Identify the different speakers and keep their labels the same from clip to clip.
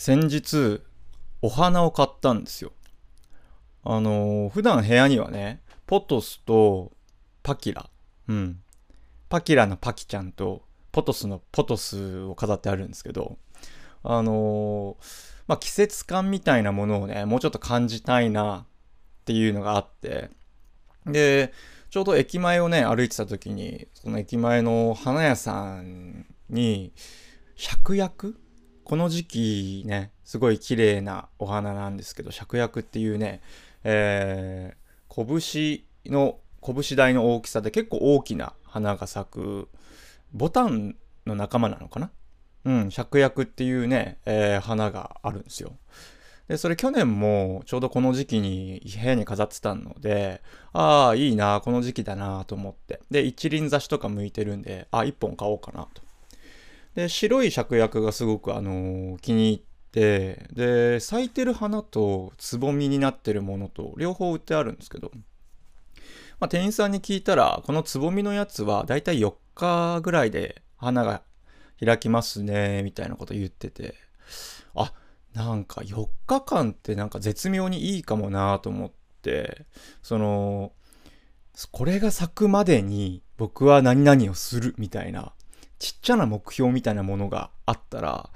Speaker 1: 先日お花を買ったんですよ。あのー普段部屋にはねポトスとパキラ。うん。パキラのパキちゃんとポトスのポトスを飾ってあるんですけどあのーまあ季節感みたいなものをねもうちょっと感じたいなっていうのがあって。でちょうど駅前をね歩いてた時にその駅前の花屋さんに芍薬この時期ねすごい綺麗なお花なんですけど芍薬っていうねえー、拳の拳大の大きさで結構大きな花が咲くボタンの仲間なのかな？うん芍薬っていうね、えー花があるんですよ。でそれ去年もちょうどこの時期に部屋に飾ってたのでああいいなこの時期だなと思って。で一輪挿しとか向いてるんであ一本買おうかなと。で白い芍薬がすごくあのー気に入ってで咲いてる花とつぼみになってるものと両方売ってあるんですけど、まあ、店員さんに聞いたらこのつぼみのやつはだいたい4日ぐらいで花が開きますねみたいなこと言っててあなんか4日間ってなんか絶妙にいいかもなと思ってそのこれが咲くまでに僕は何々をするみたいなちっちゃな目標みたいなものがあったら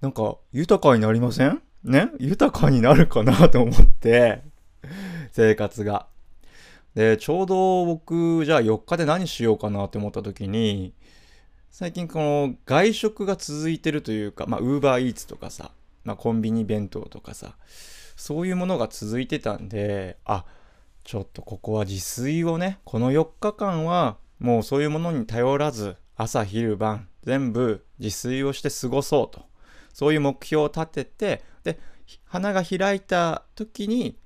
Speaker 1: なんか豊かになりません？ね？豊かになるかなと思って生活が。でちょうど僕じゃあ4日で何しようかなって思った時に最近この外食が続いてるというかまあウーバーイーツとかさ、まあ、コンビニ弁当とかさそういうものが続いてたんであちょっとここは自炊をねこの4日間はもうそういうものに頼らず朝昼晩全部自炊をして過ごそうと。そういう目標を立ててで花が開いた時に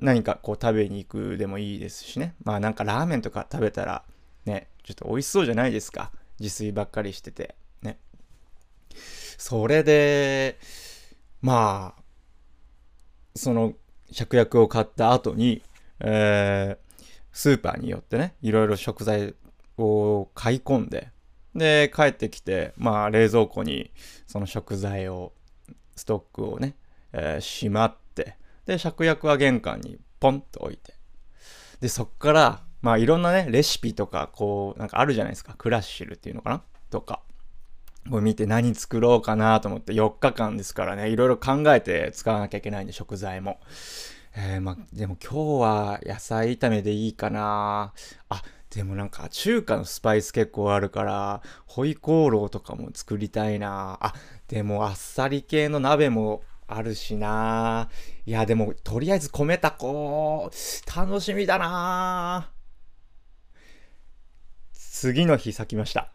Speaker 1: 何かこう食べに行くでもいいですしね。まあなんかラーメンとか食べたらねちょっと美味しそうじゃないですか。自炊ばっかりしてて。ね。それでまあその芍薬を買った後に、えースーパーによってねいろいろ食材を買い込んでで帰ってきてまあ冷蔵庫にその食材をストックをね、えーしまってで芍薬は玄関にポンと置いて。でそっからまあいろんなねレシピとかこうなんかあるじゃないですか。クラッシュルっていうのかな？とか。これ見て何作ろうかなと思って4日間ですからね。いろいろ考えて使わなきゃいけないんで食材も。えーまあでも今日は野菜炒めでいいかな。あでもなんか中華のスパイス結構あるからホイコーローとかも作りたいな。あでもあっさり系の鍋もあるしな。いやでもとりあえず米たこ楽しみだな。次の日咲きました。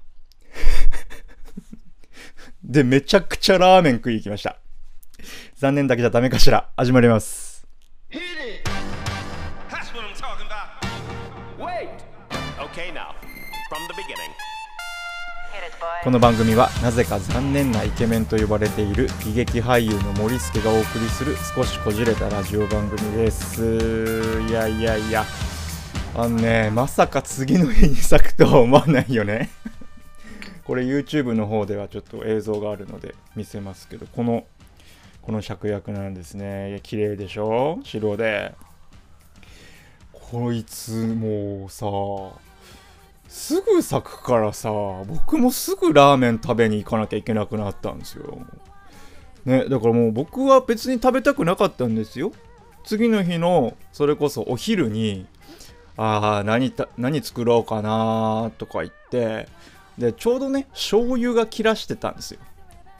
Speaker 1: でめちゃくちゃラーメン食い行きました。残念だけじゃダメかしら。始まります。この番組はなぜか残念なイケメンと呼ばれている喜劇俳優の森助がお送りする少しこじれたラジオ番組です。いやいやいや。あのねまさか次の日に咲くとは思わないよね。これ YouTube の方ではちょっと映像があるので見せますけどこのこの芍薬なんですね。いや綺麗でしょ？白で。こいつもうさすぐ咲くからさ僕もすぐラーメン食べに行かなきゃいけなくなったんですよ。ねだからもう僕は別に食べたくなかったんですよ。次の日のそれこそお昼にああ何作ろうかなとか言ってでちょうどね醤油が切らしてたんですよ。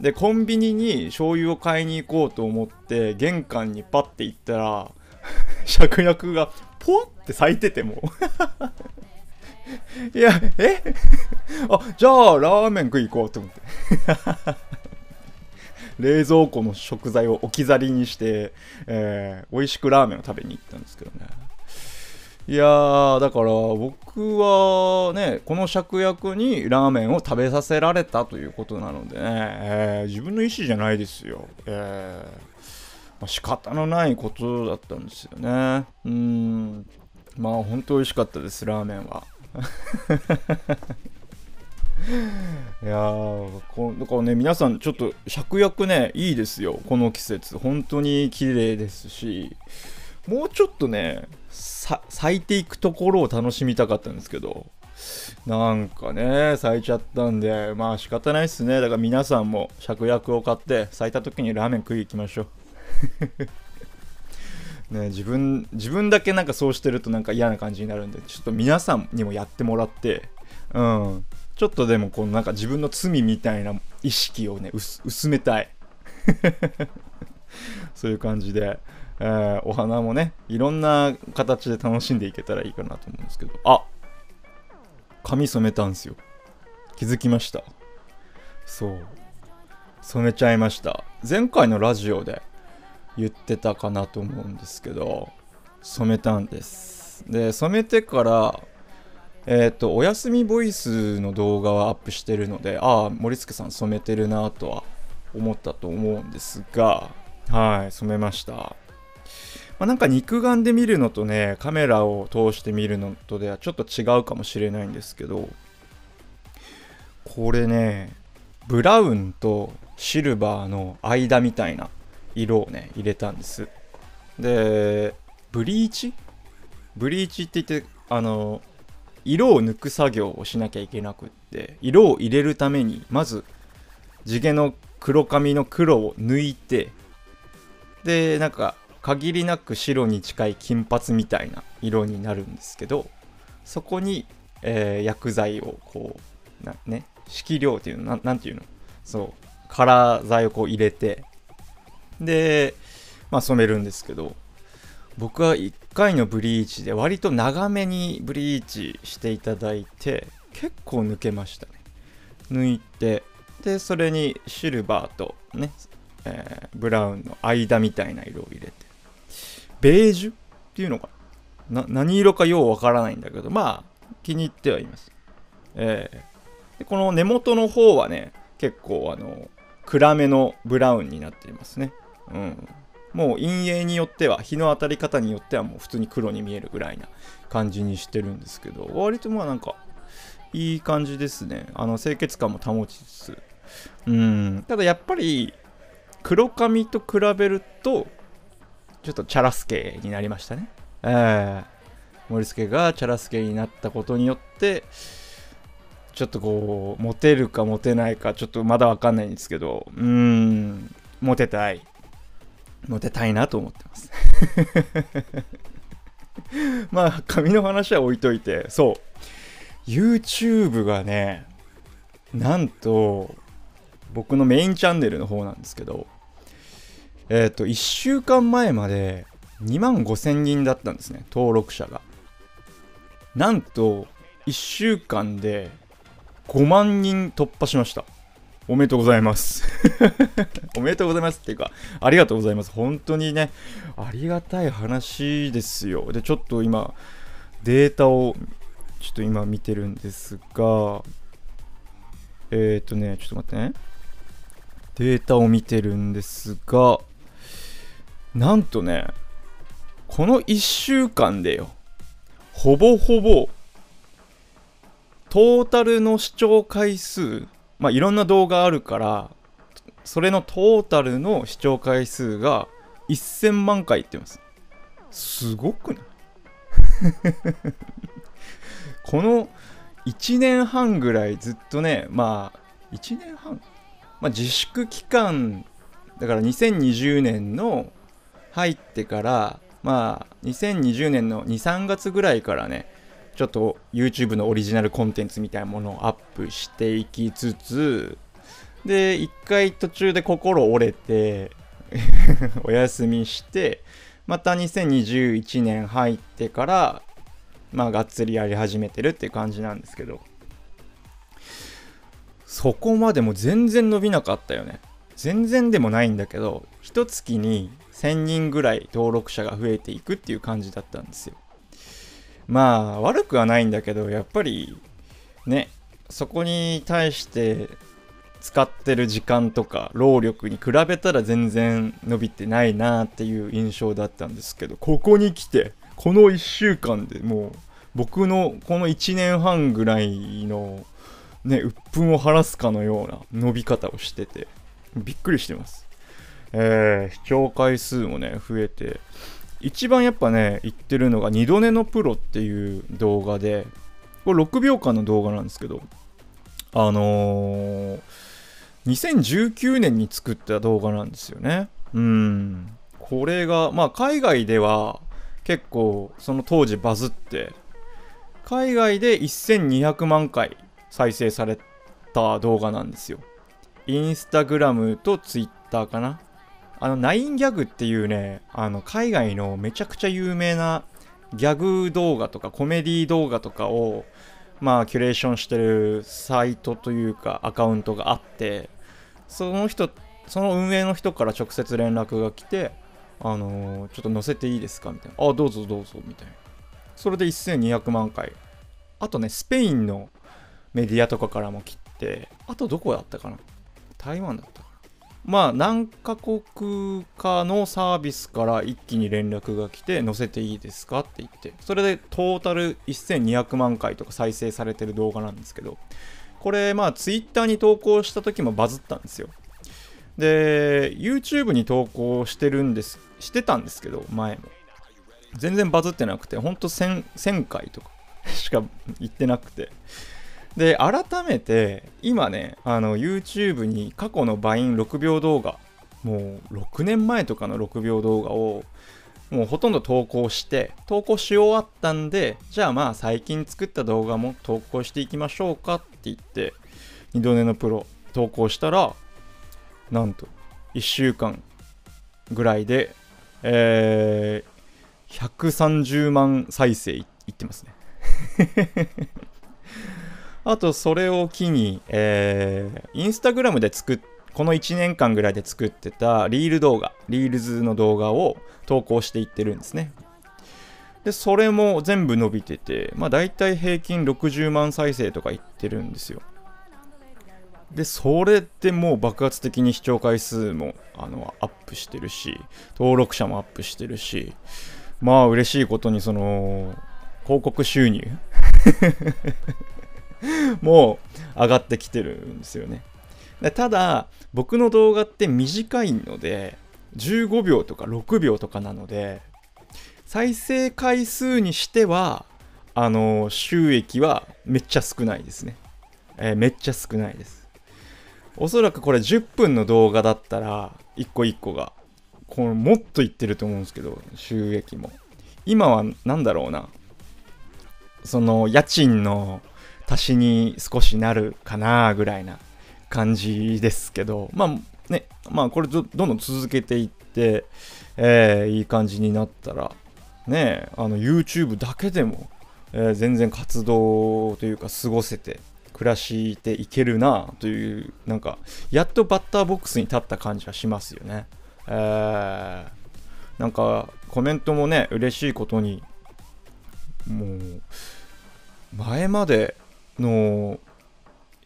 Speaker 1: でコンビニに醤油を買いに行こうと思って玄関にパッて行ったら 芍薬がポッて咲いてても。いやえ？あじゃあラーメン食い行こうと思って。冷蔵庫の食材を置き去りにして、えー美味しくラーメンを食べに行ったんですけどね。いやーだから僕はねこの芍薬にラーメンを食べさせられたということなのでね、えー自分の意思じゃないですよ、えーまあ、仕方のないことだったんですよね。うん。まあ本当美味しかったですラーメンは。いやーこだからね皆さんちょっと芍薬ねいいですよ。この季節。本当に綺麗ですし。もうちょっとね咲いていくところを楽しみたかったんですけど。なんかね咲いちゃったんでまあ仕方ないっすね。だから皆さんも芍薬を買って咲いた時にラーメン食い行きましょう。ね自分自分だけなんかそうしてるとなんか嫌な感じになるんでちょっと皆さんにもやってもらってうん。ちょっとでもこのなんか自分の罪みたいな意識をね薄めたい。そういう感じで、えーお花もねいろんな形で楽しんでいけたらいいかなと思うんですけど。あ髪染めたんですよ。気づきました。そう。染めちゃいました。前回のラジオで言ってたかなと思うんですけど染めたんです。で染めてからえっ、とおやすみボイスの動画はアップしてるのでああ森助さん染めてるなとは思ったと思うんですがはい染めました。まあ、なんか肉眼で見るのとねカメラを通して見るのとではちょっと違うかもしれないんですけどこれねブラウンとシルバーの間みたいな色をね入れたんです。でブリーチ？ブリーチって言ってあの色を抜く作業をしなきゃいけなくって色を入れるためにまず地毛の黒髪の黒を抜いてでなんか限りなく白に近い金髪みたいな色になるんですけどそこに、えー薬剤をこうね色料っていうのなんなんていうの？そうカラー剤をこう入れてでまあ染めるんですけど僕は1回のブリーチで割と長めにブリーチしていただいて結構抜けましたね。抜いてでそれにシルバーとね、えーブラウンの間みたいな色を入れて。ベージュっていうのかな何色かようわからないんだけどまあ気に入ってはいます。えーでこの根元の方はね結構あの暗めのブラウンになっていますね。うん。もう陰影によっては日の当たり方によってはもう普通に黒に見えるぐらいな感じにしてるんですけど割とまあなんかいい感じですね。あの清潔感も保ちつつ。うん。ただやっぱり黒髪と比べるとちょっとチャラスケになりましたね。ええ。森助がチャラスケになったことによってちょっとこうモテるかモテないかちょっとまだわかんないんですけどうん。モテたい。モテたいなと思ってます。まあ髪の話は置いといてそう。YouTube がねなんと僕のメインチャンネルの方なんですけどえっ、と1週間前まで2万5000人だったんですね登録者が。なんと1週間で5万人突破しました。おめでとうございます。おめでとうございますっていうかありがとうございます。本当にねありがたい話ですよ。でちょっと今データをちょっと今見てるんですがえっ、ー、とねちょっと待ってね。データを見てるんですがなんとねこの1週間でよほぼほぼトータルの視聴回数まあいろんな動画あるからそれのトータルの視聴回数が1000万回いってます。すごくない？この1年半ぐらいずっとねまあ1年半、まあ、自粛期間だから2020年の入ってからまあ2020年の23月ぐらいからねちょっと YouTube のオリジナルコンテンツみたいなものをアップしていきつつで一回途中で心折れて お休みしてまた2021年入ってからまあがっつりやり始めてるっていう感じなんですけど。そこまでも全然伸びなかったよね。全然でもないんだけど一月に1000人ぐらい登録者が増えていくっていう感じだったんですよ。まあ悪くはないんだけどやっぱりねそこに対して使ってる時間とか労力に比べたら全然伸びてないなっていう印象だったんですけどここに来てこの1週間でもう僕のこの1年半ぐらいのね鬱憤を晴らすかのような伸び方をしててびっくりしてます。えー、視聴回数もね増えて一番やっぱね言ってるのが二度寝のプロっていう動画でこれ6秒間の動画なんですけどあのー、2019年に作った動画なんですよね。うん。これがまあ海外では結構その当時バズって海外で1200万回再生された動画なんですよ。インスタグラムとツイッターかな。あの、ナインギャグっていうね、あの、海外のめちゃくちゃ有名なギャグ動画とかコメディ動画とかを、まあ、キュレーションしてるサイトというかアカウントがあって、その人、その運営の人から直接連絡が来て、あのー、ちょっと載せていいですか？みたいな。あ、どうぞどうぞ、みたいな。それで1200万回。あとね、スペインのメディアとかからも来て、あとどこだったかな？台湾だったまあ何カ国かのサービスから一気に連絡が来て載せていいですかって言ってそれでトータル1200万回とか再生されてる動画なんですけどこれまあ Twitter に投稿した時もバズったんですよ。で YouTube に投稿してるんですしてたんですけど前も。全然バズってなくてほんと 1000, 1000回とかしか言ってなくて。で、改めて、今ね、あの、YouTube に過去のバイン6秒動画、もう6年前とかの6秒動画を、もうほとんど投稿して、投稿し終わったんで、じゃあまあ最近作った動画も投稿していきましょうかって言って、二度寝のプロ投稿したら、なんと、1週間ぐらいで、えー、130万再生いってますね。あと、それを機に、えー、インスタグラムで作っこの1年間ぐらいで作ってたリール動画、リールズの動画を投稿していってるんですね。で、それも全部伸びてて、まあ大体平均60万再生とかいってるんですよ。で、それでもう爆発的に視聴回数もあのアップしてるし、登録者もアップしてるし、まあ嬉しいことにその、広告収入もう上がってきてるんですよね。ただ、僕の動画って短いので、15秒とか6秒とかなので、再生回数にしては、あの、収益はめっちゃ少ないですね。えー、めっちゃ少ないです。おそらくこれ10分の動画だったら、1個1個が、このもっといってると思うんですけど、収益も。今は何だろうな。その家賃の足しに少しなるかなぐらいな感じですけど、まあね、まあこれどんどん続けていって、えー、いい感じになったら、ね、あの YouTube だけでも、えー、全然活動というか過ごせて、暮らしていけるなという、なんか、やっとバッターボックスに立った感じはしますよね。えー、なんか、コメントもね、嬉しいことに、もう、前までの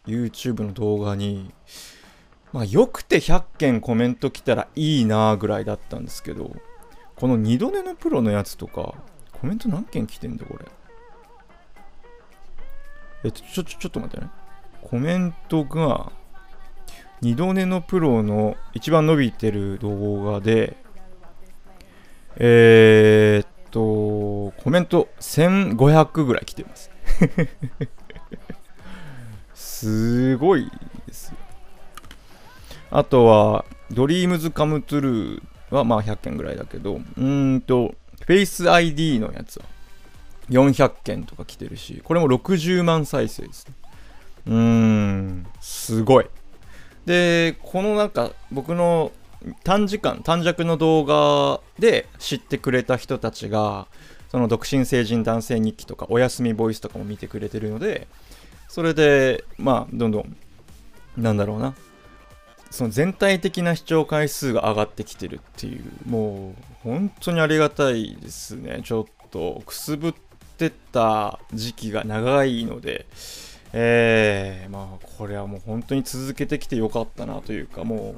Speaker 1: YouTube の動画に、まあ、よくて100件コメント来たらいいなぐらいだったんですけど、この二度寝のプロのやつとか、コメント何件来てんだ、これ。え、ちょ、ちょ、ちょっと待ってね。コメントが、二度寝のプロの一番伸びてる動画で、えー、っと、コメント1500ぐらい来てます。すごいですよ。あとは、ドリームズカムトゥルーはまあ100件ぐらいだけど、うーんと、Face ID のやつは400件とか来てるし、これも60万再生ですね。うーん、すごい。で、このなんか僕の短時間、短尺の動画で知ってくれた人たちが、その独身成人男性日記とかおやすみボイスとかも見てくれてるので、それで、まあ、どんどん、なんだろうな、その全体的な視聴回数が上がってきてるっていう、もう、本当にありがたいですね。ちょっと、くすぶってた時期が長いので、えー、まあ、これはもう本当に続けてきてよかったなというか、も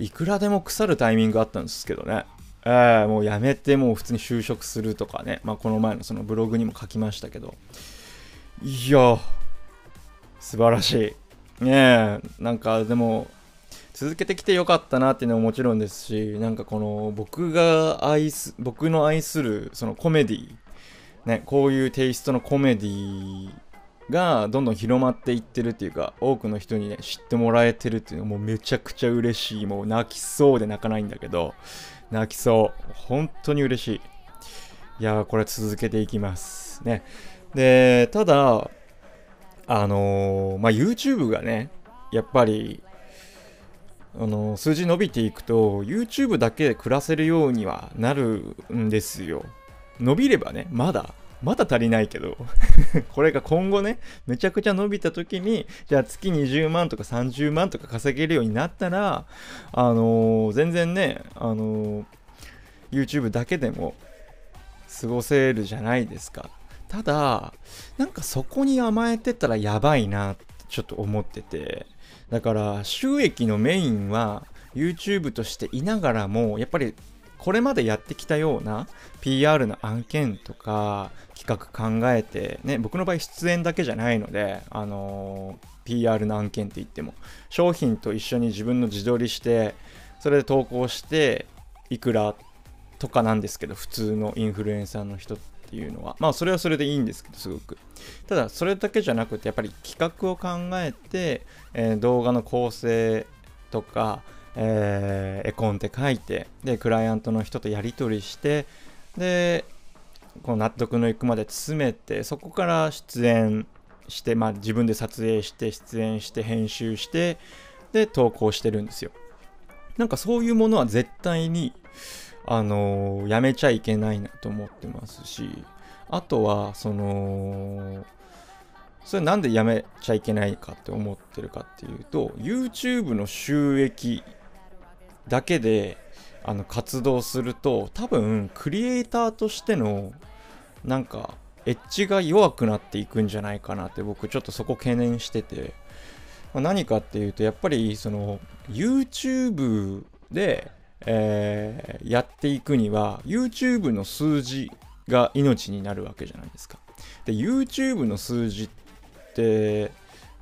Speaker 1: う、いくらでも腐るタイミングあったんですけどね。えー、もうやめてもう普通に就職するとかね、まあ、この前のそのブログにも書きましたけど、いや素晴らしい。ねえ、なんかでも、続けてきてよかったなっていうのももちろんですし、なんかこの僕が愛す、僕の愛するそのコメディ、ね、こういうテイストのコメディがどんどん広まっていってるっていうか、多くの人にね、知ってもらえてるっていうのもうめちゃくちゃ嬉しい。もう泣きそうで泣かないんだけど、泣きそう。本当に嬉しい。いやー、これ続けていきます。ね。で、ただ、あのーまあ、YouTube がね、やっぱり、あのー数字伸びていくと、YouTube だけで暮らせるようにはなるんですよ。伸びればね、まだ、まだ足りないけど、これが今後ね、めちゃくちゃ伸びた時に、じゃあ月20万とか30万とか稼げるようになったら、あのー全然ね、あのー YouTube だけでも過ごせるじゃないですか。ただ、なんかそこに甘えてたらやばいなってちょっと思ってて。だから収益のメインは YouTube としていながらも、やっぱりこれまでやってきたような PR の案件とか企画考えて、ね、僕の場合出演だけじゃないので、あのー PR の案件って言っても、商品と一緒に自分の自撮りして、それで投稿して、いくらとかなんですけど普通のインフルエンサーの人ってていうのはまあそれはそれでいいんですけどすごく。ただそれだけじゃなくてやっぱり企画を考えて、えー動画の構成とか、えー絵コンテ書いてでクライアントの人とやり取りしてでこの納得のいくまで詰めてそこから出演して、まあ、自分で撮影して出演して編集してで投稿してるんですよ。なんかそういうものは絶対にあのーやめちゃいけないなと思ってますしあとはそのそれなんでやめちゃいけないかって思ってるかっていうと YouTube の収益だけであの活動すると多分クリエイターとしてのなんかエッジが弱くなっていくんじゃないかなって僕ちょっとそこ懸念しててま何かっていうとやっぱりその YouTube で、えーやっていくには YouTube の数字が命になるわけじゃないですか。で YouTube の数字って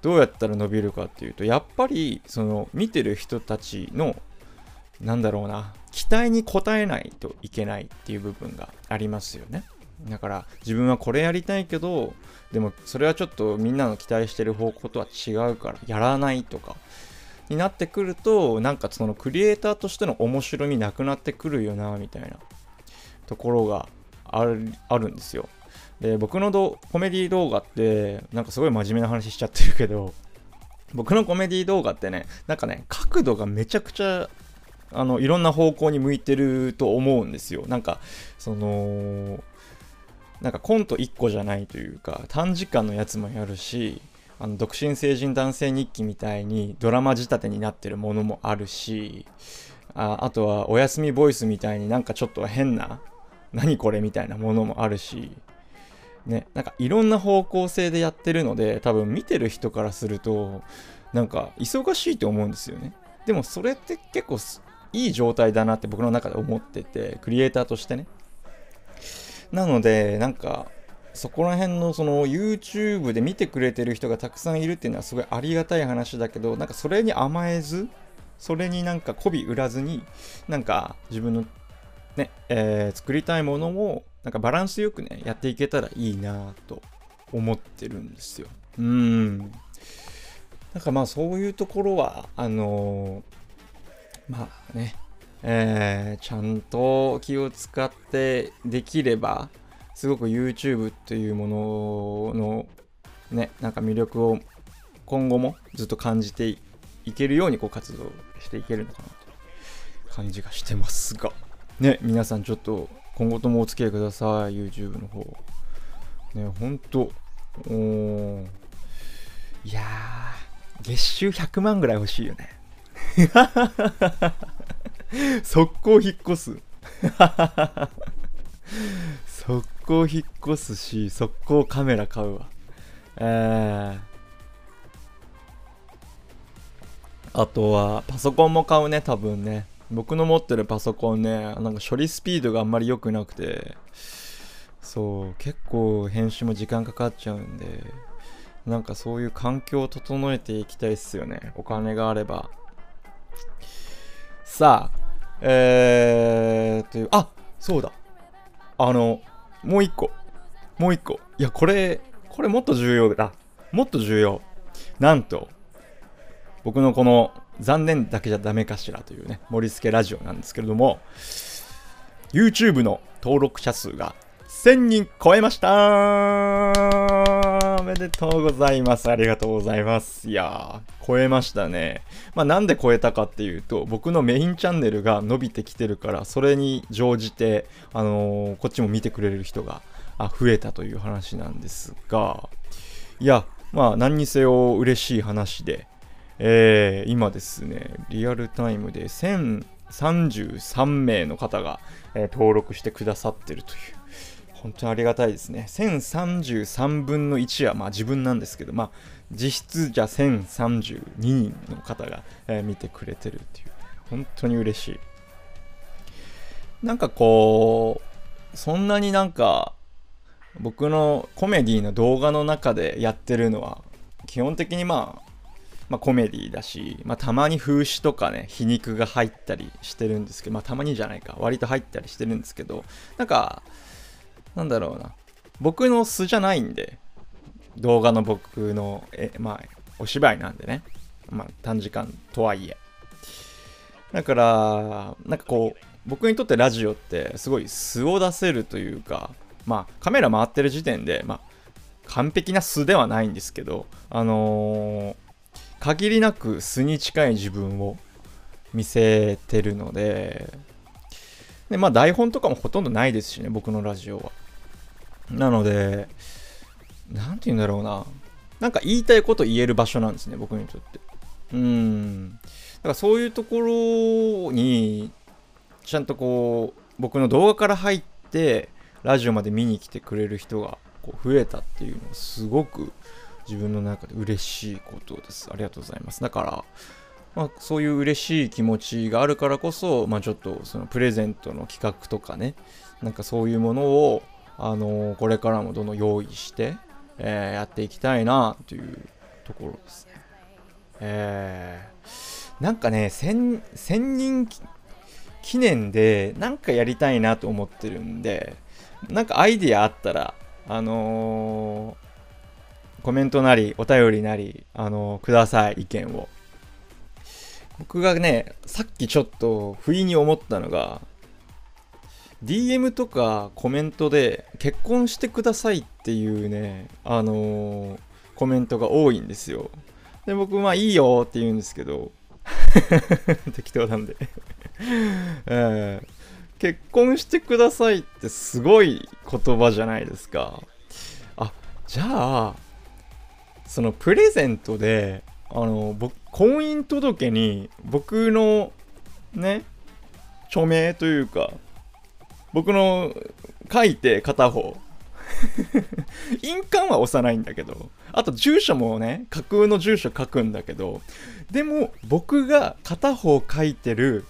Speaker 1: どうやったら伸びるかっていうとやっぱりその見てる人たちのなんだろうな期待に応えないといけないっていう部分がありますよね。だから自分はこれやりたいけどでもそれはちょっとみんなの期待してる方向とは違うからやらないとかになってくるとなんかそのクリエイターとしての面白みなくなってくるよなみたいなところがあるあるんですよ。で僕のどコメディ動画ってなんかすごい真面目な話しちゃってるけど 僕のコメディ動画ってねなんかね角度がめちゃくちゃあのいろんな方向に向いてると思うんですよ。なんかそのなんかコント1個じゃないというか短時間のやつもやるしあの独身成人男性日記みたいにドラマ仕立てになってるものもあるしああとはおやすみボイスみたいになんかちょっと変な何これみたいなものもあるしねなんかいろんな方向性でやってるので多分見てる人からするとなんか忙しいと思うんですよね。でもそれって結構いい状態だなって僕の中で思っててクリエイターとしてね。なのでなんかそこら辺のその YouTube で見てくれてる人がたくさんいるっていうのはすごいありがたい話だけどなんかそれに甘えずそれになんか媚び売らずになんか自分のね、えー作りたいものをなんかバランスよくねやっていけたらいいなと思ってるんですよ。うん。なんかまあそういうところはあのーまあねえーちゃんと気を使ってできればすごく YouTube っていうもののねなんか魅力を今後もずっと感じていけるようにこう活動していけるのかなと感じがしてますが。ね皆さんちょっと今後ともお付き合いください YouTube の方。ねほんとおー。いやー月収100万ぐらい欲しいよね。速攻引っ越す。速 攻引っ越すし速攻カメラ買うわえー、あとはパソコンも買うね多分ね僕の持ってるパソコンねなんか処理スピードがあんまり良くなくてそう結構編集も時間かかっちゃうんでなんかそういう環境を整えていきたいっすよね。お金があれば。さあ、えー、という、あそうだ。あの、もう一個。もう一個。いや、これ、これもっと重要だ。もっと重要。なんと、僕のこの残念だけじゃダメかしらというね、盛り付けラジオなんですけれども、YouTube の登録者数が1000人超えましためでとうございます。ありがとうございます。いやー、超えましたね。まあなんで超えたかっていうと、僕のメインチャンネルが伸びてきてるから、それに乗じて、あのーこっちも見てくれる人が増えたという話なんですが、いや、まあ何にせよ嬉しい話で、えー今ですね、リアルタイムで1033名の方が、えー登録してくださってるという、本当にありがたいですね。1033分の1はまあ自分なんですけど、まあ実質じゃあ1032人の方が、えー見てくれてるっていう、本当に嬉しい。なんかこう、そんなになんか、僕のコメディの動画の中でやってるのは、基本的にまあ、まあ、コメディだし、まあ、たまに風刺とかね皮肉が入ったりしてるんですけど、まあ、たまにじゃないか割と入ったりしてるんですけどなんかなんだろうな。僕の素じゃないんで。動画の僕のえまあお芝居なんでね、まあ、短時間とはいえ。だからなんかこう僕にとってラジオってすごい素を出せるというかまあカメラ回ってる時点でまあ完璧な素ではないんですけどあのー限りなく素に近い自分を見せてるのででまあ台本とかもほとんどないですしね僕のラジオは。なのでなんて言うんだろうななんか言いたいこと言える場所なんですね僕にとってうんだからそういうところにちゃんとこう僕の動画から入ってラジオまで見に来てくれる人がこう増えたっていうのはすごく自分の中で嬉しいことです。ありがとうございます。だから、まあ、そういう嬉しい気持ちがあるからこそ、まあ、ちょっとそのプレゼントの企画とかね、なんかそういうものを、あのこれからもどんどん用意して、えーやっていきたいなというところですね。えーなんかね、1000人記念でなんかやりたいなと思ってるんで、なんかアイディアあったら、あのーコメントなり、お便りなり、あのください、意見を。僕がね、さっきちょっと不意に思ったのが、DM とかコメントで結婚してくださいっていうね、あのーコメントが多いんですよ。で、僕、まあいいよって言うんですけど、適当なんで、えー結婚してくださいってすごい言葉じゃないですか。あ、じゃあ、そのプレゼントであの僕婚姻届に僕のね署名というか僕の書いて片方。印鑑は押さないんだけどあと住所もね架空の住所書くんだけどでも僕が片方書いてる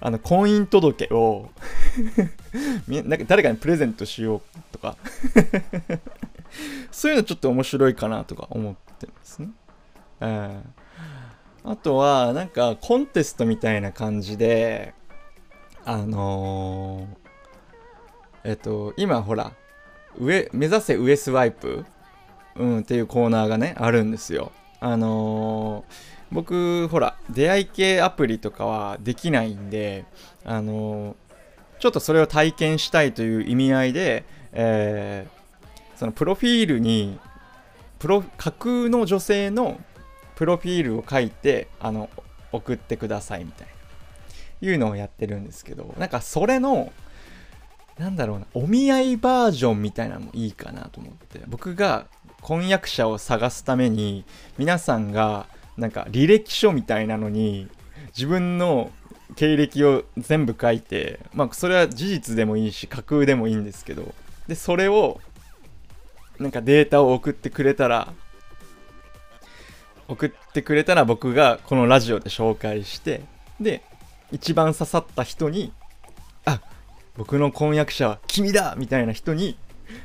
Speaker 1: あの婚姻届を みなんか誰かにプレゼントしようとか。そういうのちょっと面白いかなとか思ってますね。えーあとは、なんかコンテストみたいな感じで、あのーえっと、今ほら、上、目指せ上スワイプ、うん、っていうコーナーがね、あるんですよ。あのー僕、ほら、出会い系アプリとかはできないんで、あのーちょっとそれを体験したいという意味合いで、えーそのプロフィールにプロ架空の女性のプロフィールを書いてあの送ってくださいみたいないうのをやってるんですけどなんかそれのなんだろうなお見合いバージョンみたいなのもいいかなと思って僕が婚約者を探すために皆さんがなんか履歴書みたいなのに自分の経歴を全部書いてまあそれは事実でもいいし架空でもいいんですけどでそれをなんかデータを送ってくれたら送ってくれたら僕がこのラジオで紹介してで一番刺さった人にあっ僕の婚約者は君だみたいな人に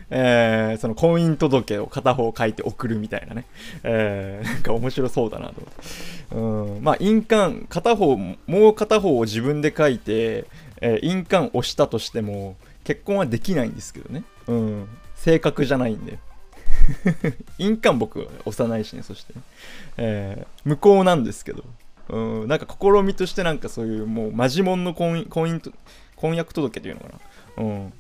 Speaker 1: えーその婚姻届を片方書いて送るみたいなね、えーなんか面白そうだなと。うん、まあ、印鑑、片方、もう片方を自分で書いて、えー印鑑押したとしても、結婚はできないんですけどね。うん、正確じゃないんで。印鑑僕押さないしね、そしてね、えー無効なんですけど。うん、なんか試みとしてなんかそういうもうマジモンの婚姻婚姻と婚約届っていうのかな。うん。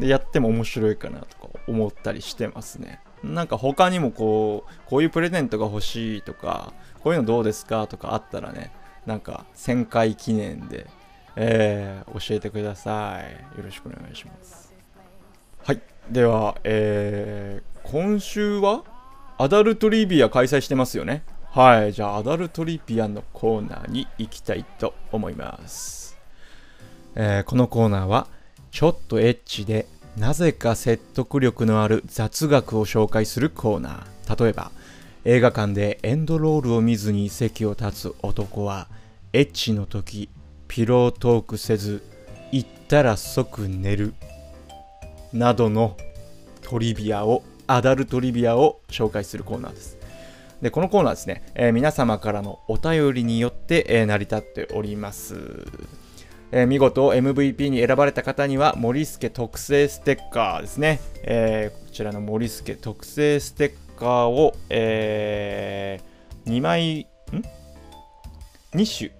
Speaker 1: でやっても面白いかなとか思ったりしてますね。なんか他にもこう、こういうプレゼントが欲しいとか、こういうのどうですかとかあったらね、なんか1000回記念で、えー教えてください。よろしくお願いします。はい。では、えー今週はアダルトリビア開催してますよね。はい。じゃあ、アダルトリビアのコーナーに行きたいと思います。えーこのコーナーは、ちょっとエッチで、なぜか説得力のある雑学を紹介するコーナー。例えば、映画館でエンドロールを見ずに席を立つ男は、エッチの時、ピロートークせず、行ったら即寝る。などのトリビアを、アダルトリビアを紹介するコーナーです。で、このコーナーですね、えー皆様からのお便りによって、えー成り立っております。えー見事 MVP に選ばれた方には、森助特製ステッカーですね。えーこちらの森助特製ステッカーを、え2枚、ん ?2 種。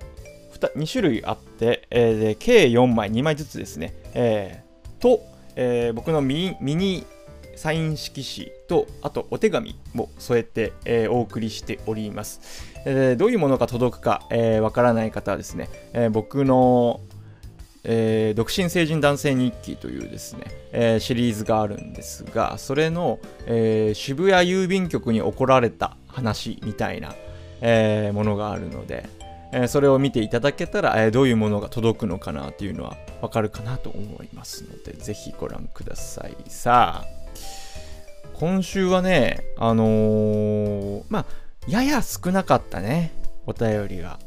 Speaker 1: 2種類あって、えーで計4枚、2枚ずつですね。えーと、えー僕のミニミニサイン色紙と、あとお手紙も添えて、えーお送りしております。えーどういうものが届くかわ、えーからない方はですね、えー僕の、えー独身成人男性日記というですね、えーシリーズがあるんですが、それの、えー渋谷郵便局に怒られた話みたいな、えものがあるので、えそれを見ていただけたら、えどういうものが届くのかなっていうのはわかるかなと思いますので、ぜひご覧ください。さあ、今週はね、あのまあ、やや少なかったね、お便りが。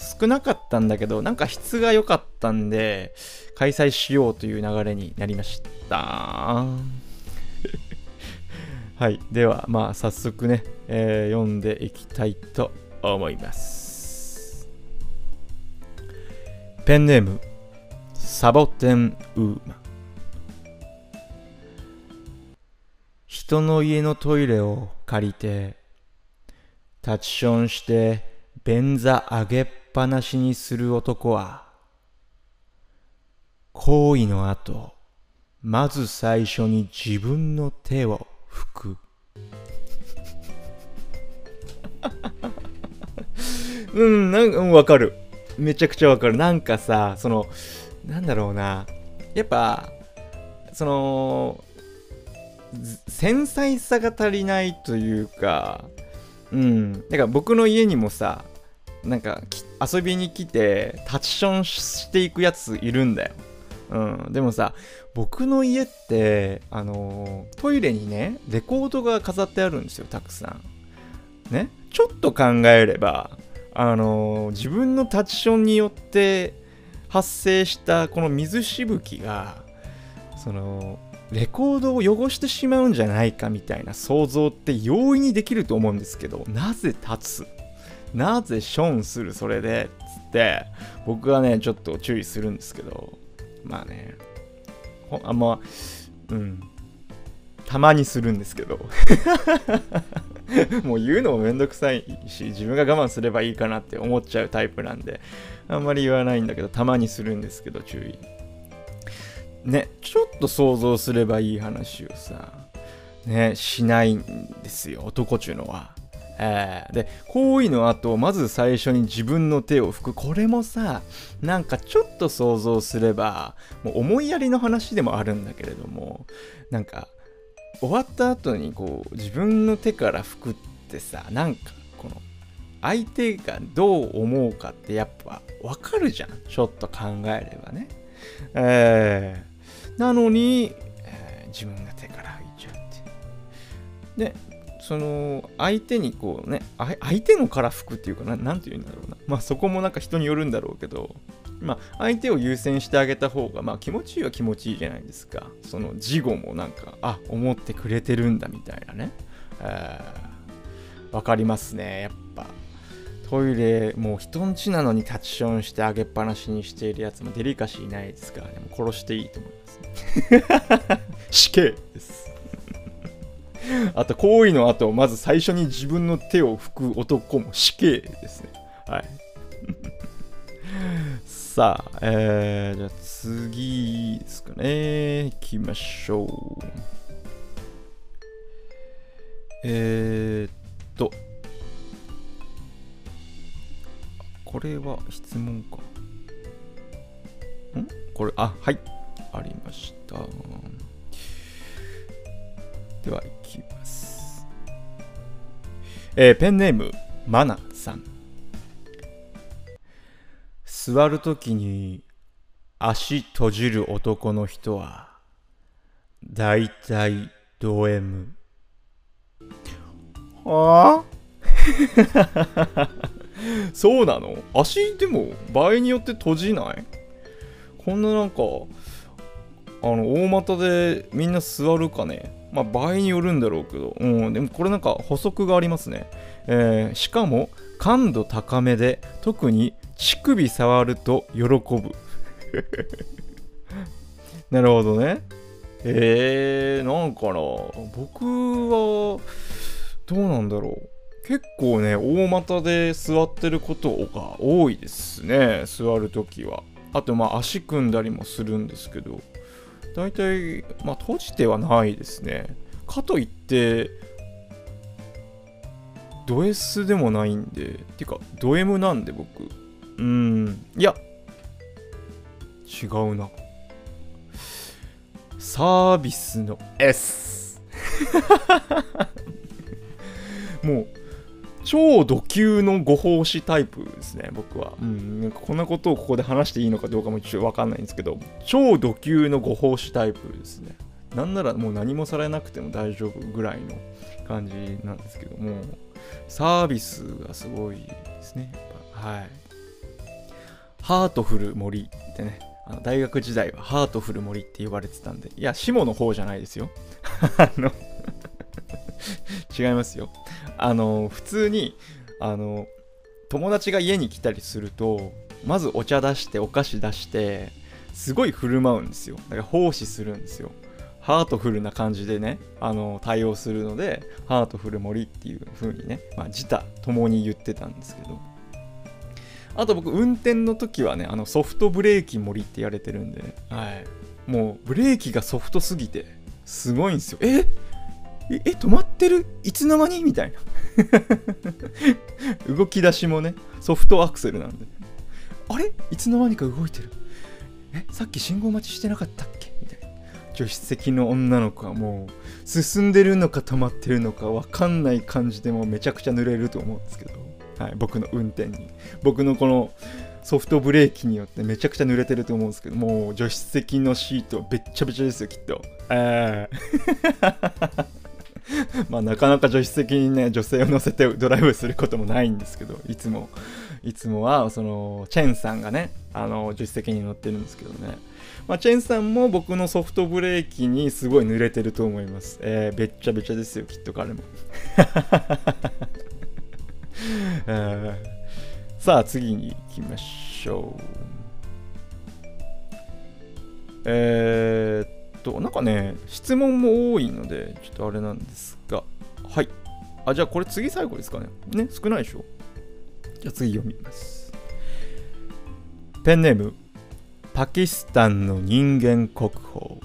Speaker 1: 少なかったんだけど、なんか質が良かったんで、開催しようという流れになりました。はい。では、まあ、早速ね、えー読んでいきたいと思います。ペンネーム、サボテンウーマ。人の家のトイレを借りて、タッチションして便座上げっぱなしにする男は、行為の後、まず最初に自分の手を拭く。うん、なんか、うんわかる。めちゃくちゃわかる。なんかさ、その、なんだろうな。やっぱ、その、繊細さが足りないというか、うん。だから僕の家にもさ、なんか遊びに来てタッチションしていくやついるんだよ。うん。でもさ、僕の家って、あのトイレにね、レコードが飾ってあるんですよ、たくさん。ね？ちょっと考えれば、あの自分のタッチションによって発生したこの水しぶきが、その、レコードを汚してしまうんじゃないかみたいな想像って容易にできると思うんですけど、なぜ立つ？なぜションするそれで？つって、僕はね、ちょっと注意するんですけど、まあね、ほあんま、うん、たまにするんですけど、もう言うのもめんどくさいし、自分が我慢すればいいかなって思っちゃうタイプなんで、あんまり言わないんだけど、たまにするんですけど、注意。ね、ちょっと想像すればいい話をさ、ね、しないんですよ、男ちゅうのは。えーで、行為の後、まず最初に自分の手を拭く。これもさ、なんかちょっと想像すれば、もう思いやりの話でもあるんだけれども、なんか、終わった後にこう、自分の手から拭くってさ、なんか、この、相手がどう思うかってやっぱわかるじゃん。ちょっと考えればね。えーなのに、えー自分が手から拭いちゃうって。で、その、相手にこうね、相手のから拭くっていうかな、なんて言うんだろうな。まあそこもなんか人によるんだろうけど、まあ、相手を優先してあげた方が、まあ、気持ちいいは気持ちいいじゃないですか。その事後もなんか、あ思ってくれてるんだみたいなね。えーわかりますね、やっぱ。トイレ、もう人んちなのにタッチションしてあげっぱなしにしているやつもデリカシーないですからね、殺していいと思います、ね。死刑です。あと、行為の後、まず最初に自分の手を拭く男も死刑ですね。はい。さあ、えー、じゃあ次ですかね。行きましょう。えー、っと、これは質問か。ん？これ、あ、はい。ありました。では、いきます。えーペンネーム、マナさん。座るときに足閉じる男の人は、だいたいド M。はあ？そうなの？足でも場合によって閉じない？こんななんかあの大股でみんな座るかね。まあ場合によるんだろうけど。うんでもこれなんか補足がありますね、えーしかも感度高めで特に乳首触ると喜ぶ。なるほどね。えー、なんかな。僕はどうなんだろう。結構ね大股で座ってることが多いですね。座るときは。あとまあ足組んだりもするんですけど。大体まあ閉じてはないですね。かといってド S でもないんでてかド M なんで僕。うーん。いや。違うな。サービスの S もう超ド級のご奉仕タイプですね僕は、うん、なんかこんなことをここで話していいのかどうかも一応分かんないんですけど超ド級のご奉仕タイプですね。なんならもう何もされなくても大丈夫ぐらいの感じなんですけどもサービスがすごいですねやっぱ。はい。ハートフル森ってねあの大学時代はハートフル森って言われてたんでいや下の方じゃないですよ。あの 違いますよ。あの普通にあの友達が家に来たりするとまずお茶出してお菓子出してすごい振る舞うんですよ。だから奉仕するんですよ。ハートフルな感じでねあの対応するのでハートフル森っていう風にね、まあ、自他共に言ってたんですけど。あと僕運転の時はねあのソフトブレーキ森って言われてるんで、はい、もうブレーキがソフトすぎてすごいんですよ。え？ええ止まってる？いつの間に？みたいな。動き出しもねソフトアクセルなんで。あれ？いつの間にか動いてる。えさっき信号待ちしてなかったっけ？みたいな。助手席の女の子はもう進んでるのか止まってるのか分かんない感じでもうめちゃくちゃ濡れると思うんですけど、はい、僕の運転に。僕のこのソフトブレーキによってめちゃくちゃ濡れてると思うんですけどもう助手席のシートべっちゃべちゃですよきっと。えー まあなかなか助手席にね女性を乗せてドライブすることもないんですけどいつもいつもはそのチェンさんがねあの助手席に乗ってるんですけどねまあ、チェンさんも僕のソフトブレーキにすごい濡れてると思います。えー、べっちゃべちゃですよ、きっと彼も。えーさあ、次に行きましょう。えー、っと、なんかね、質問も多いので、ちょっとあれなんですが、はい。あ、じゃあこれ次最後ですかね。ね、少ないでしょ。じゃあ次読みます。ペンネーム、パキスタンの人間国宝。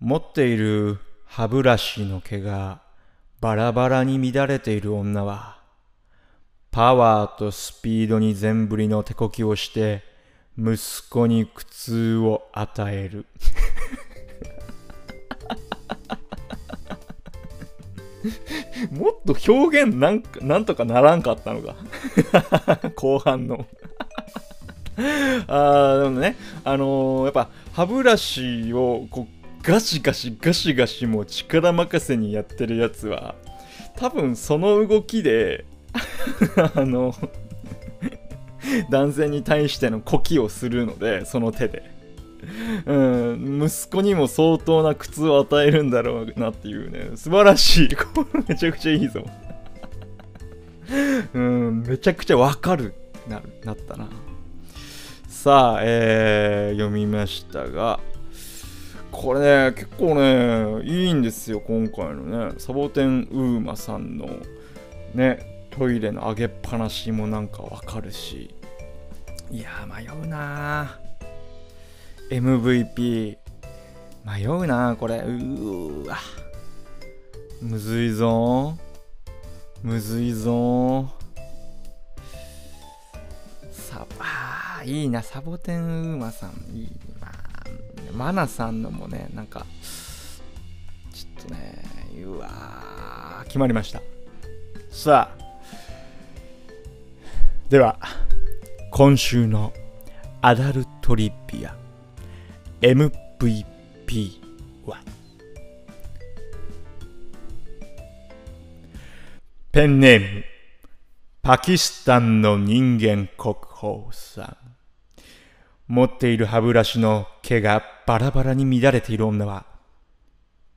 Speaker 1: 持っている歯ブラシの毛がバラバラに乱れている女は、パワーとスピードに全振りの手こきをして、息子に苦痛を与える。もっと表現なんかなんとかならんかったのか後半のあーでもねあのーやっぱ歯ブラシをこうガシガシガシガシもう力任せにやってるやつは多分その動きであの 男性に対しての呼気をするのでその手で。うん息子にも相当な苦痛を与えるんだろうなっていうね。素晴らしい。めちゃくちゃいいぞ。うんめちゃくちゃわかるななったな。さあ、えー、読みましたがこれね結構ねいいんですよ今回のね。サボテンウーマさんのねトイレの上げっぱなしもなんかわかるし。いや迷うな MVP 迷うなこれ。うーわ。むずいぞむずいぞさあいいな。サボテンウーマさんいいな。マナさんのもねなんかちょっとねうわ決まりました。さあ。では今週のアダルトリビア MVP は？ペンネームパキスタンの人間国宝さん。持っている歯ブラシの毛がバラバラに乱れている女は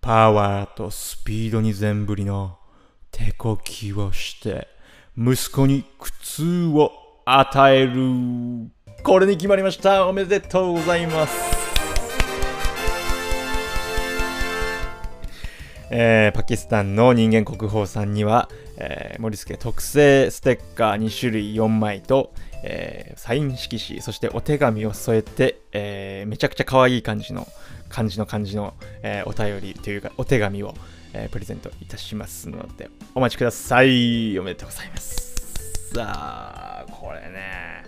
Speaker 1: パワーとスピードに全振りの手こきをして息子に苦痛を与える。これに決まりました。おめでとうございます。えーパキスタンの人間国宝さんには、えー、森助特製ステッカー2種類4枚と、えーサイン色紙そしてお手紙を添えて、えーめちゃくちゃ可愛い感じの感じの感じの、えーお便りというかお手紙を、えープレゼントいたしますのでお待ちください。おめでとうございます。さあこれね。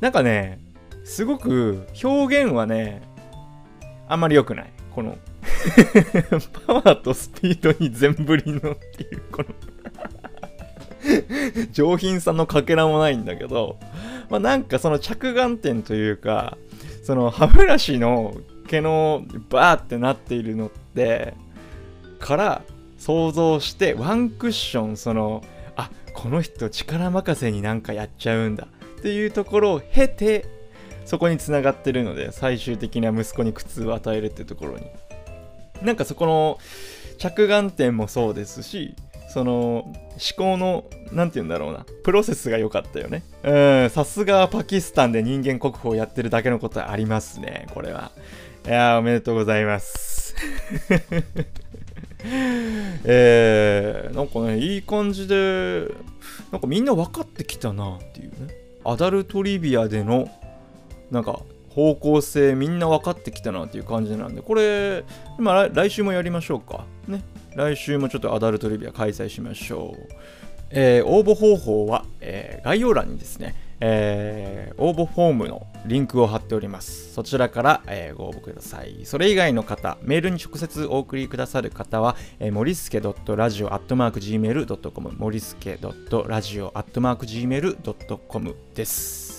Speaker 1: なんかねすごく表現はねあんまり良くない。この パワーとスピードに全振りのっていうこの 上品さのかけらもないんだけど、まあ、なんかその着眼点というかその歯ブラシの毛のバーってなっているのってから想像してワンクッションそのあこの人力任せになんかやっちゃうんだっていうところを経てそこにつながってるので最終的には息子に苦痛を与えるっていうところに。なんかそこの着眼点もそうですしその思考の何て言うんだろうなプロセスが良かったよね。うんさすがパキスタンで人間国宝やってるだけのことはありますねこれは。いやーおめでとうございます。えー、なんかねいい感じでなんかみんな分かってきたなっていうね。アダルトリビアでのなんか方向性みんな分かってきたなっていう感じなんでこれ、ま、来週もやりましょうか。ね。来週もちょっとアダルトリビア開催しましょう、えー応募方法は、えー概要欄にですね、えー応募フォームのリンクを貼っておりますそちらから、えーご応募くださいそれ以外の方メールに直接お送りくださる方は、えー、もりすけ .radio.gmail.com もりすけ .radio.gmail.com です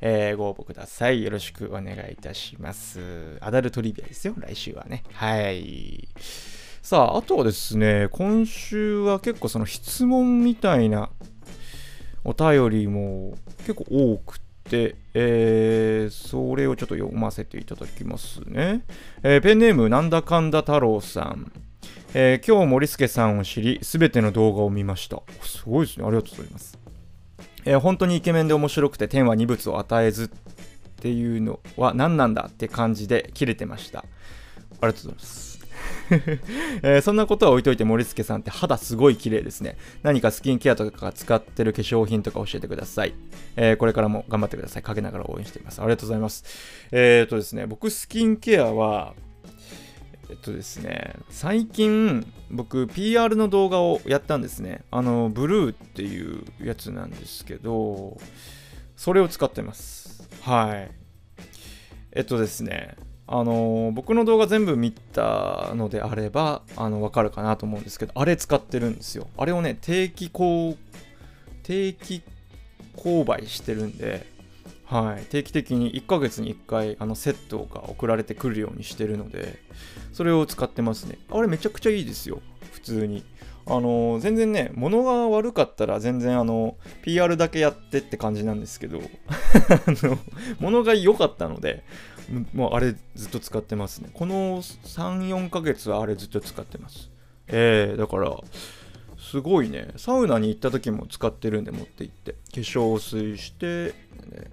Speaker 1: えーご応募ください。よろしくお願いいたします。アダルトリビアですよ、来週はね。はい。さあ、あとはですね、今週は結構その質問みたいなお便りも結構多くて、えーそれをちょっと読ませていただきますね。えーペンネームなんだかんだ太郎さん。えー今日森助さんを知り、すべての動画を見ました。すごいですね。ありがとうございます。えー本当にイケメンで面白くて天は二物を与えずっていうのは何なんだって感じで切れてました。ありがとうございます。えーそんなことは置いといて森助さんって肌すごい綺麗ですね。何かスキンケアとか使ってる化粧品とか教えてください。えーこれからも頑張ってください。かけながら応援しています。ありがとうございます。えっ、とですね、僕スキンケアは、えっとですね、最近僕 PR の動画をやったんですね。あの、ブルーっていうやつなんですけど、それを使ってます。はい。えっとですね、あの僕の動画全部見たのであれば、あの、わかるかなと思うんですけど、あれ使ってるんですよ。あれをね、定期こう、定期購買してるんで、はい、定期的に1ヶ月に1回あのセットが送られてくるようにしてるのでそれを使ってますね。あれめちゃくちゃいいですよ。普通に。あの全然ね物が悪かったら全然あの PR だけやってって感じなんですけど 物が良かったのでもうあれずっと使ってますね。この34ヶ月はあれずっと使ってます。えー、だからすごいね。サウナに行った時も使ってるんで持って行って。化粧水して、ね、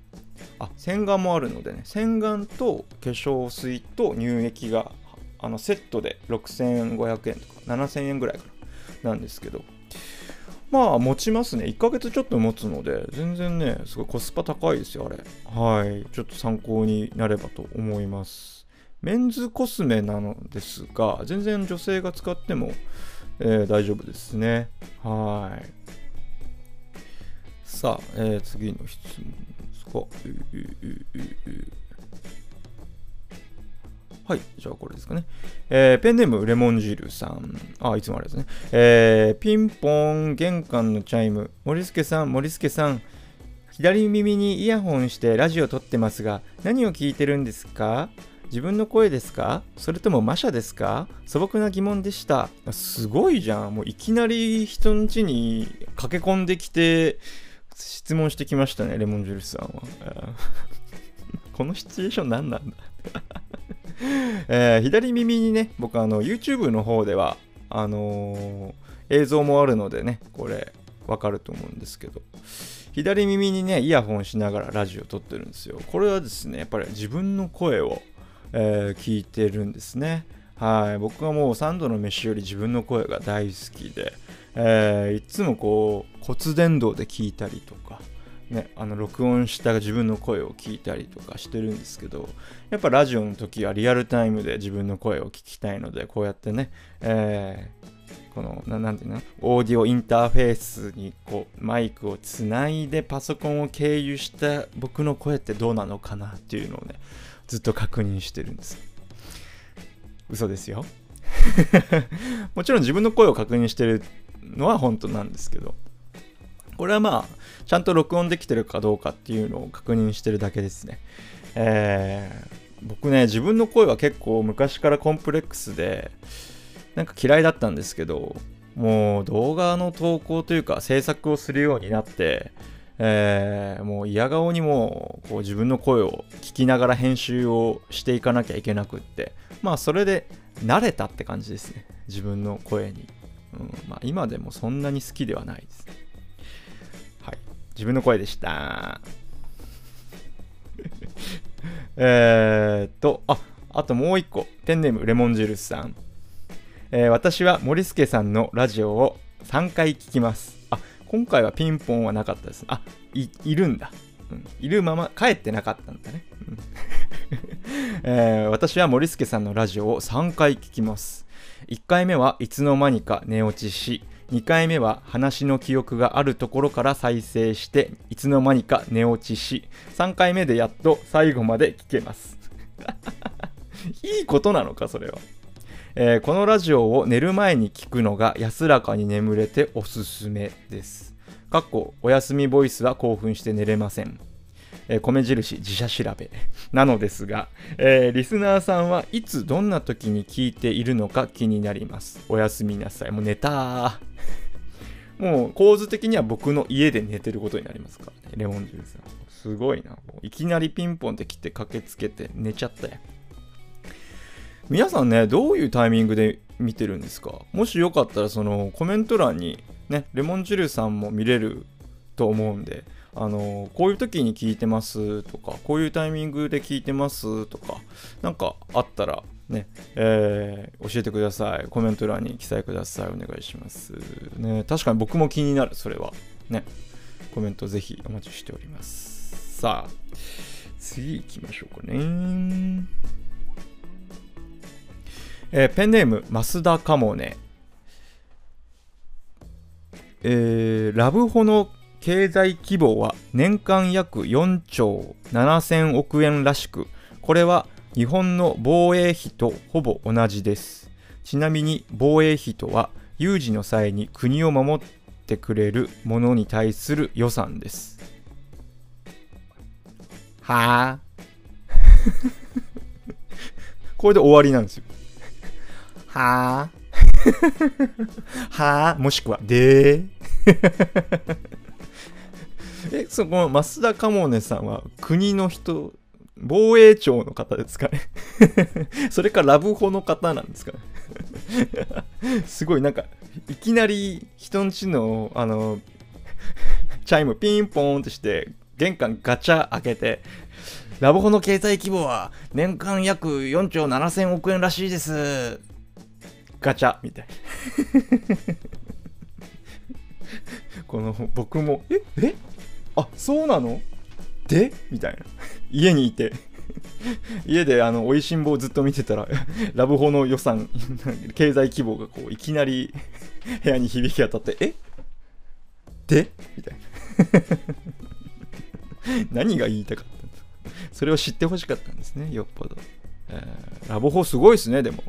Speaker 1: あ洗顔もあるのでね。洗顔と化粧水と乳液があのセットで6500円とか7000円ぐらいかな。なんですけど。まあ持ちますね。1ヶ月ちょっと持つので全然ねすごいコスパ高いですよあれ。はい。ちょっと参考になればと思います。メンズコスメなのですが全然女性が使っても、えー大丈夫ですね。はい。さあ、えー次の質問ですか。うううううはい、じゃあこれですかね。えーペンネームレモン汁さん。あ、いつもあれですね。えーピンポン、玄関のチャイム。森助さん、森助さん。左耳にイヤホンしてラジオ撮ってますが、何を聞いてるんですか？自分の声ですか？それともマシャですか？素朴な疑問でした。すごいじゃん。もういきなり人ん家に駆け込んできて、質問してきましたね、レモンジュルスさんは。このシチュエーション何なんだ？えー左耳にね、僕あの YouTube の方では、あのー映像もあるのでね、これわかると思うんですけど、左耳にね、イヤホンしながらラジオ撮ってるんですよ。これはですね、やっぱり自分の声を、えー聞いてるんですね。はい、僕はもう3度の飯より自分の声が大好きで、えーいつもこう骨伝導で聞いたりとか、ね、あの録音した自分の声を聞いたりとかしてるんですけどやっぱラジオの時はリアルタイムで自分の声を聞きたいのでこうやってね、えーこのななんていうの？オーディオインターフェースにこうマイクをつないでパソコンを経由した僕の声ってどうなのかなっていうのをねずっと確認してるんです。嘘ですよ。もちろん自分の声を確認してるのは本当なんですけど。これはまあちゃんと録音できてるかどうかっていうのを確認してるだけですね。えー僕ね自分の声は結構昔からコンプレックスでなんか嫌いだったんですけどもう動画の投稿というか制作をするようになって、えーもう嫌顔にもこう自分の声を聞きながら編集をしていかなきゃいけなくってまあそれで慣れたって感じですね。自分の声に、うんまあ、今でもそんなに好きではないです。ね自分の声でした えっとああともう一個ペンネームレモンジュルスさんえー私は森助さんのラジオを3回聞きます。あ、今回はピンポンはなかったです。あ、いいるんだ、うん。いるまま帰ってなかったんだね。うん えー私は森助さんのラジオを3回聞きます。1回目はいつの間にか寝落ちし、2回目は話の記憶があるところから再生して、いつの間にか寝落ちし、3回目でやっと最後まで聞けます。いいことなのか、それは。えーこのラジオを寝る前に聞くのが安らかに眠れておすすめです。かっこお休みボイスは興奮して寝れません。えー米印自社調べ なのですが、えーリスナーさんはいつどんな時に聞いているのか気になります。おやすみなさい。もう寝たー。もう構図的には僕の家で寝てることになりますからね。レモンジュースさん。すごいな。もういきなりピンポンって来て駆けつけて寝ちゃったよ。皆さんね、どういうタイミングで見てるんですか？もしよかったら、そのコメント欄にね、レモンジュルさんも見れると思うんで、あのこういう時に聞いてますとか、こういうタイミングで聞いてますとか、なんかあったらね、えー教えてください。コメント欄に記載ください。お願いします。ね、確かに僕も気になる、それは。ね、コメントぜひお待ちしております。さあ、次行きましょうかね。えーペンネーム増田かもね、えーラブホの経済規模は年間約4兆7000億円らしくこれは日本の防衛費とほぼ同じです。ちなみに防衛費とは有事の際に国を守ってくれるものに対する予算です。はあ？これで終わりなんですよ。はあ？はあ？もしくはでー？そこの増田かもねさんは国の人防衛庁の方ですかね。それかラブホの方なんですかね。すごいなんかいきなり人んちのあのチャイムピンポーンってして玄関ガチャ開けてラブホの経済規模は年間約4兆7000億円らしいです。ガチャみたい。な この僕もええ？あそうなの？で？みたいな。家にいて。家であのおいしんぼをずっと見てたら ラブホの予算経済規模がこういきなり部屋に響き当たってえ？で？みたいな。何が言いたかったんだそれを知ってほしかったんですねよっぽど、えーラブホすごいですねでも。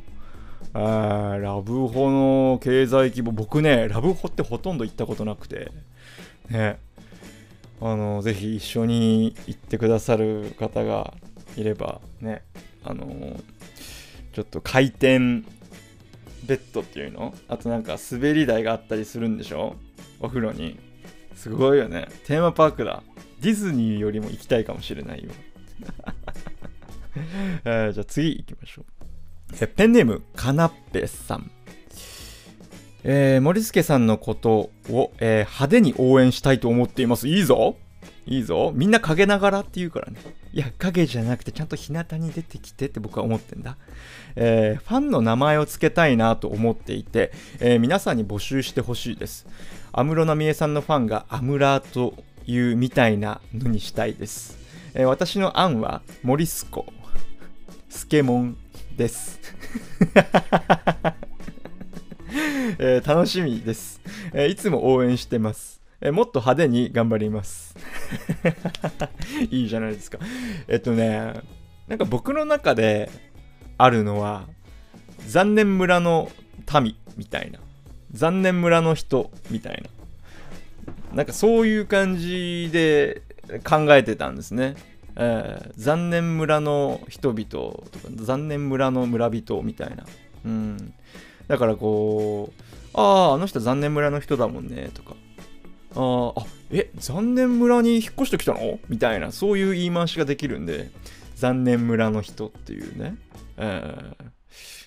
Speaker 1: あーラブホの経済規模僕ねラブホってほとんど行ったことなくて。ね。あのぜひ一緒に行ってくださる方がいればねあのちょっと回転ベッドっていうのあとなんか滑り台があったりするんでしょ？お風呂に。すごいよね。テーマパークだ。ディズニーよりも行きたいかもしれないよ、えーじゃあ次行きましょう。ペンネームかなっぺさん。えー、森助さんのことを、えー派手に応援したいと思っています。いいぞいいぞみんな陰ながらって言うからね。いや、影じゃなくてちゃんと日向に出てきてって僕は思ってんだ。えーファンの名前を付けたいなと思っていて、えー皆さんに募集してほしいです。安室奈美恵さんのファンがアムラーというみたいなのにしたいです。えー私の案は、モリスコ、スケモンです。えー楽しみです、えーいつも応援してます、えーもっと派手に頑張ります。いいじゃないですか。えっとねなんか僕の中であるのは残念村の民みたいな。残念村の人みたいな。なんかそういう感じで考えてたんですね、えー残念村の人々とか残念村の村人みたいな。うん。だからこう、ああ、あの人残念村の人だもんね、とか。あーあ、え、残念村に引っ越してきたの？みたいな、そういう言い回しができるんで、残念村の人っていうね、えー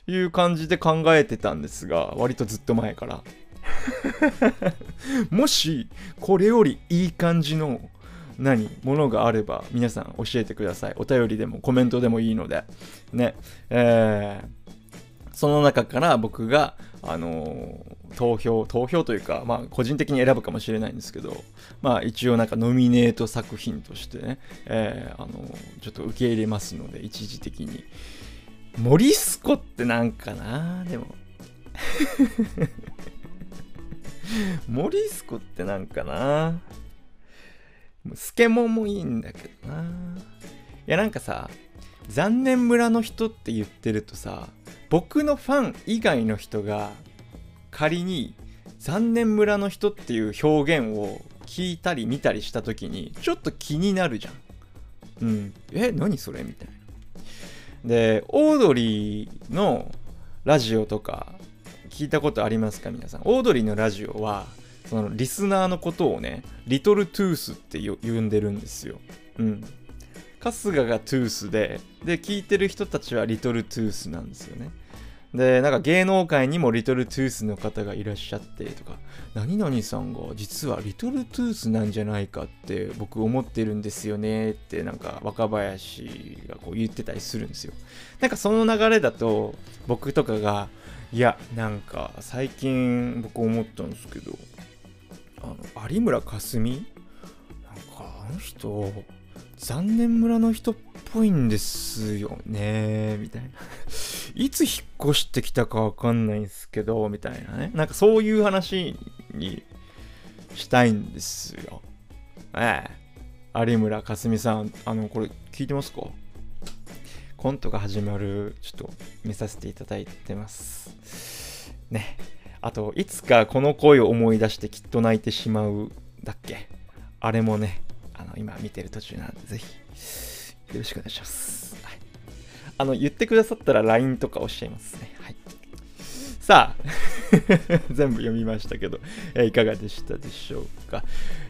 Speaker 1: いう感じで考えてたんですが、割とずっと前から。もし、これよりいい感じの、何ものがあれば皆さん教えてください。お便りでもコメントでもいいので。ね。えーその中から僕が、あのー投票、投票というか、まあ、個人的に選ぶかもしれないんですけど、まあ、一応なんかノミネート作品としてね、えーあのーちょっと受け入れますので、一時的に。モリスコってなんかな？でも。モリスコってなんかな？スケモンもいいんだけどな。いや、なんかさ、残念村の人って言ってるとさ、僕のファン以外の人が仮に残念村の人っていう表現を聞いたり見たりした時にちょっと気になるじゃん。うん。え、何それみたいな。で、オードリーのラジオとか聞いたことありますか皆さん？オードリーのラジオはそのリスナーのことをね、リトルトゥースって呼んでるんですよ。うん。春日がトゥースで、で、聞いてる人たちはリトルトゥースなんですよね。で、なんか芸能界にもリトルトゥースの方がいらっしゃってとか、何々さんが実はリトルトゥースなんじゃないかって僕思ってるんですよねってなんか若林がこう言ってたりするんですよ。なんかその流れだと僕とかが、いや、なんか最近僕思ったんですけど、あの有村架純？なんかあの人残念村の人っぽいんですよねみたいな。いつ引っ越してきたかわかんないんですけどみたいなね。なんかそういう話にしたいんですよ。ええ。有村架純さんあのこれ聞いてますか？コントが始まるちょっと見させていただいてます。ね。あといつかこの声を思い出してきっと泣いてしまうだっけ？あれもねあの今見てる途中なんでぜひよろしくお願いします、はい、あの言ってくださったら LINE とかおっしゃいますねはいさあ 全部読みましたけど、えーいかがでしたでしょうか。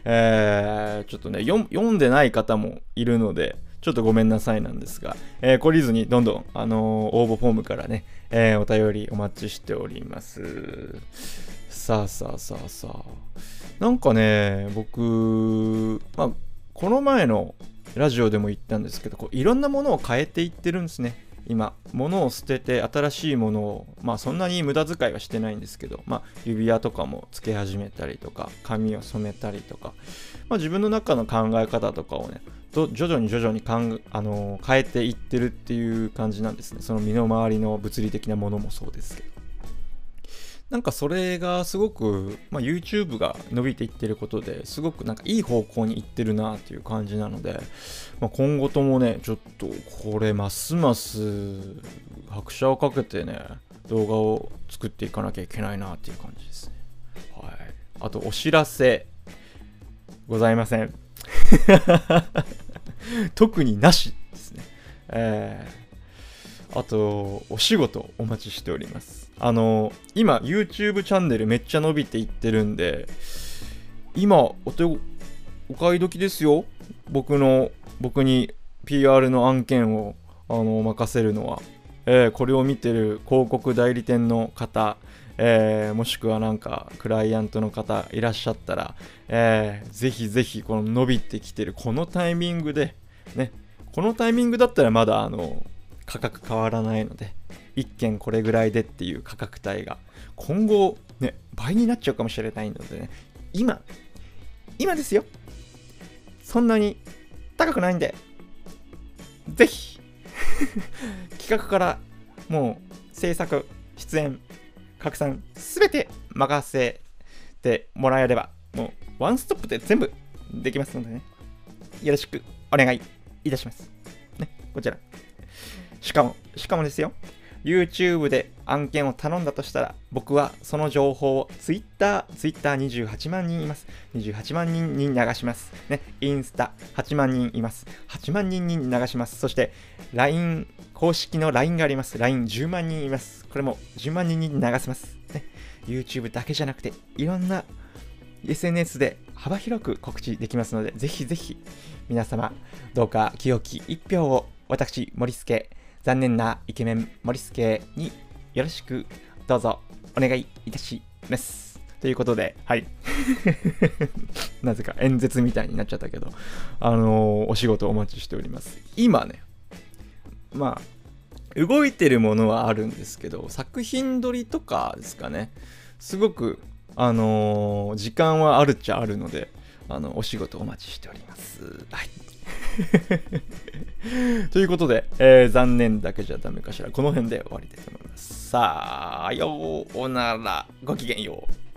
Speaker 1: えーちょっとね読ん、でない方もいるので、ちょっとごめんなさいなんですが、えー懲りずにどんどん、あのー応募フォームからね、えーお便りお待ちしております。さあさあさあさあ。なんかね、僕、まあ、この前のラジオでも言ったんですけど、こういろんなものを変えていってるんですね。今、物を捨てて新しいものを、まあそんなに無駄遣いはしてないんですけど、まあ指輪とかもつけ始めたりとか、髪を染めたりとか、まあ自分の中の考え方とかをね、徐々に徐々にかん、あのー変えていってるっていう感じなんですね。その身の回りの物理的なものもそうですけど。なんかそれがすごく、まあ、YouTube が伸びていってることですごくなんかいい方向に行ってるなっていう感じなので、まあ、今後ともねちょっとこれますます拍車をかけてね動画を作っていかなきゃいけないなっていう感じですね。はい。あとお知らせ。ございません。特になしですね。えー、あとお仕事お待ちしております。あの今 YouTube チャンネルめっちゃ伸びていってるんで今お手お買い時ですよ。僕の僕に PR の案件をあの任せるのは、えーこれを見てる広告代理店の方えーもしくはなんかクライアントの方いらっしゃったら、えーぜひぜひこの伸びてきてるこのタイミングでねこのタイミングだったらまだあの価格変わらないので1件これぐらいでっていう価格帯が今後ね倍になっちゃうかもしれないのでね今今ですよ。そんなに高くないんでぜひ 企画からもう制作出演拡散すべて任せてもらえればもうワンストップで全部できますのでねよろしくお願いいたします。ねこちら。しかもしかもですよ YouTube で案件を頼んだとしたら僕はその情報を Twitter、Twitter28 万人います。28万人に流します。ね、インスタ8万人います。8万人に流します。そして LINE、公式の LINE があります。LINE10 万人います。これも10万人に流せます。ね、YouTube だけじゃなくていろんな SNS で幅広く告知できますので、ぜひぜひ皆様どうか清き一票を私、森助、残念なイケメン森助によろしくどうぞお願いいたします。ということで、はい。なぜか演説みたいになっちゃったけど、あのーお仕事お待ちしております。今ね、まあ、動いてるものはあるんですけど、作品撮りとかですかね、すごく、あのー時間はあるっちゃあるので、あの、お仕事お待ちしております。はい。ということで、えー残念だけじゃダメかしら。この辺で終わりたいと思います。さあ、ようなら、ごきげんよう。